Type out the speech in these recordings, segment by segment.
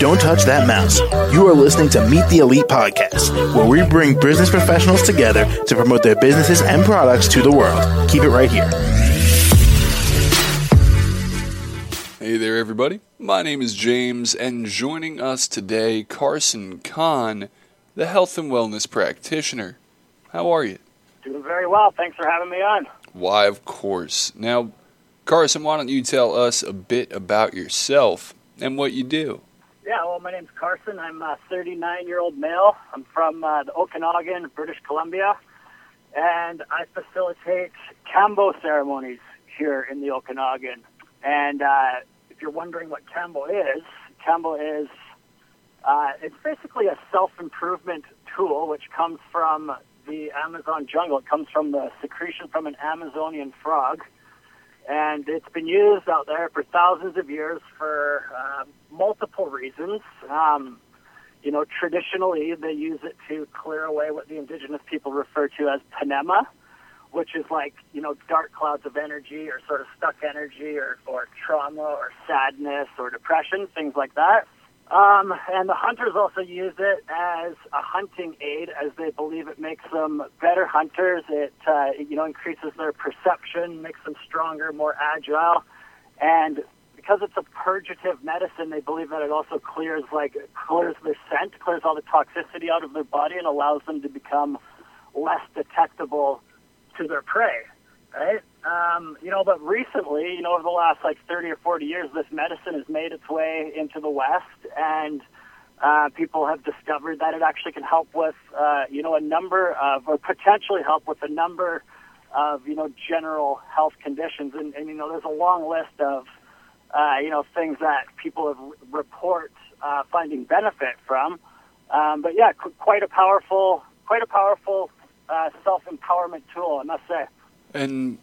Don't touch that mouse. You are listening to Meet the Elite podcast, where we bring business professionals together to promote their businesses and products to the world. Keep it right here. Hey there, everybody. My name is James, and joining us today, Carson Kahn, the health and wellness practitioner. How are you? Doing very well. Thanks for having me on. Why, of course. Now, Carson, why don't you tell us a bit about yourself and what you do? Yeah, well, my name's Carson. I'm a 39 year old male. I'm from uh, the Okanagan, British Columbia, and I facilitate Kambo ceremonies here in the Okanagan. And uh, if you're wondering what Kambo is, Kambo is uh, it's basically a self improvement tool which comes from the Amazon jungle. It comes from the secretion from an Amazonian frog and it's been used out there for thousands of years for uh, multiple reasons. Um, you know, traditionally they use it to clear away what the indigenous people refer to as panema, which is like you know dark clouds of energy or sort of stuck energy or, or trauma or sadness or depression, things like that. Um, and the hunters also use it as a hunting aid, as they believe it makes them better hunters. It uh, you know increases their perception, makes them stronger, more agile, and because it's a purgative medicine, they believe that it also clears like clears their scent, clears all the toxicity out of their body, and allows them to become less detectable to their prey. Right? Um, you know, but recently, you know, over the last like 30 or 40 years, this medicine has made its way into the West, and uh, people have discovered that it actually can help with, uh, you know, a number of, or potentially help with a number of, you know, general health conditions. And, and you know, there's a long list of, uh, you know, things that people have report uh, finding benefit from. Um, but yeah, qu- quite a powerful, quite a powerful uh, self empowerment tool, I must say. And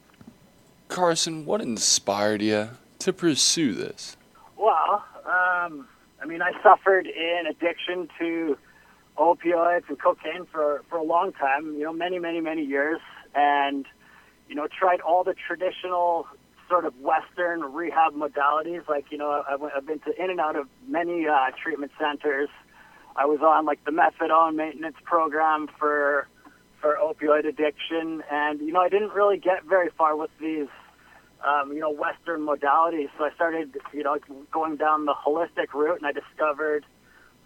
Carson, what inspired you to pursue this? Well, um, I mean, I suffered in addiction to opioids and cocaine for, for a long time, you know, many, many, many years, and, you know, tried all the traditional sort of Western rehab modalities. Like, you know, I went, I've been to in and out of many uh, treatment centers. I was on like the methadone maintenance program for for opioid addiction, and you know, I didn't really get very far with these um, you know, Western modalities. So I started, you know, going down the holistic route, and I discovered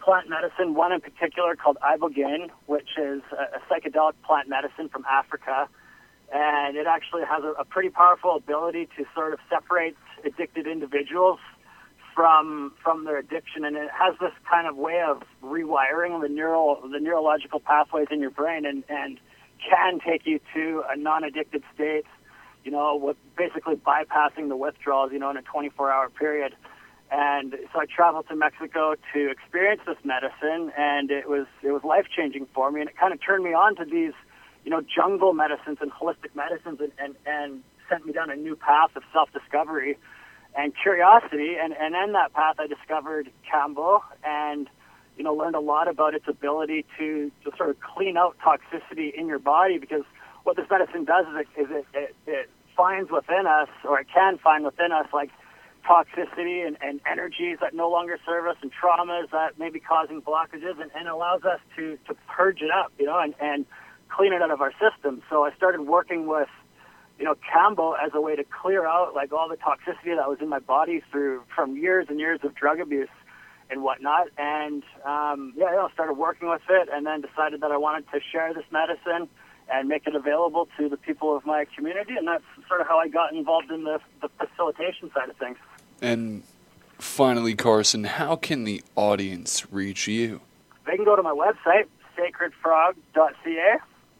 plant medicine. One in particular called ibogaine, which is a, a psychedelic plant medicine from Africa, and it actually has a, a pretty powerful ability to sort of separate addicted individuals from from their addiction, and it has this kind of way of rewiring the neural the neurological pathways in your brain, and and can take you to a non-addicted state you know, with basically bypassing the withdrawals, you know, in a 24 hour period. And so I traveled to Mexico to experience this medicine, and it was it was life changing for me, and it kind of turned me on to these, you know, jungle medicines and holistic medicines, and and, and sent me down a new path of self discovery and curiosity. And and in that path, I discovered Kambo, and you know, learned a lot about its ability to to sort of clean out toxicity in your body because what this medicine does is it, is it, it, it finds within us, or it can find within us, like toxicity and, and energies that no longer serve us and traumas that may be causing blockages and, and allows us to, to purge it up, you know, and, and clean it out of our system. So I started working with, you know, Kambo as a way to clear out like all the toxicity that was in my body through from years and years of drug abuse and whatnot. And um, yeah, I started working with it and then decided that I wanted to share this medicine and make it available to the people of my community. And that's sort of how I got involved in the, the facilitation side of things. And finally, Carson, how can the audience reach you? They can go to my website, sacredfrog.ca.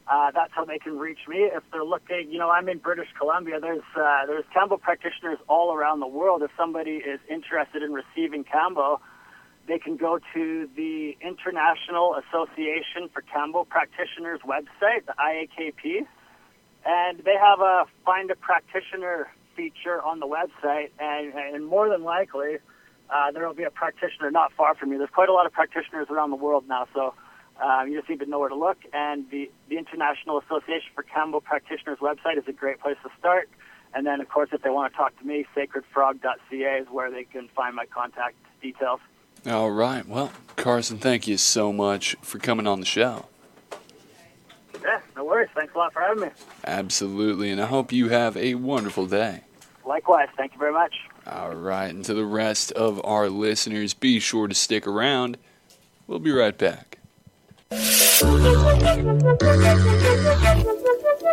Uh, that's how they can reach me. If they're looking, you know, I'm in British Columbia. There's uh, there's Kambo practitioners all around the world. If somebody is interested in receiving Kambo, they can go to the International Association for Kambo Practitioners website, the IAKP, and they have a find a practitioner feature on the website, and, and more than likely, uh, there will be a practitioner not far from you. There's quite a lot of practitioners around the world now, so uh, you just need to know where to look. And the, the International Association for Kambo Practitioners website is a great place to start. And then, of course, if they want to talk to me, sacredfrog.ca is where they can find my contact details. All right. Well, Carson, thank you so much for coming on the show. Yeah, no worries. Thanks a lot for having me. Absolutely. And I hope you have a wonderful day. Likewise. Thank you very much. All right. And to the rest of our listeners, be sure to stick around. We'll be right back.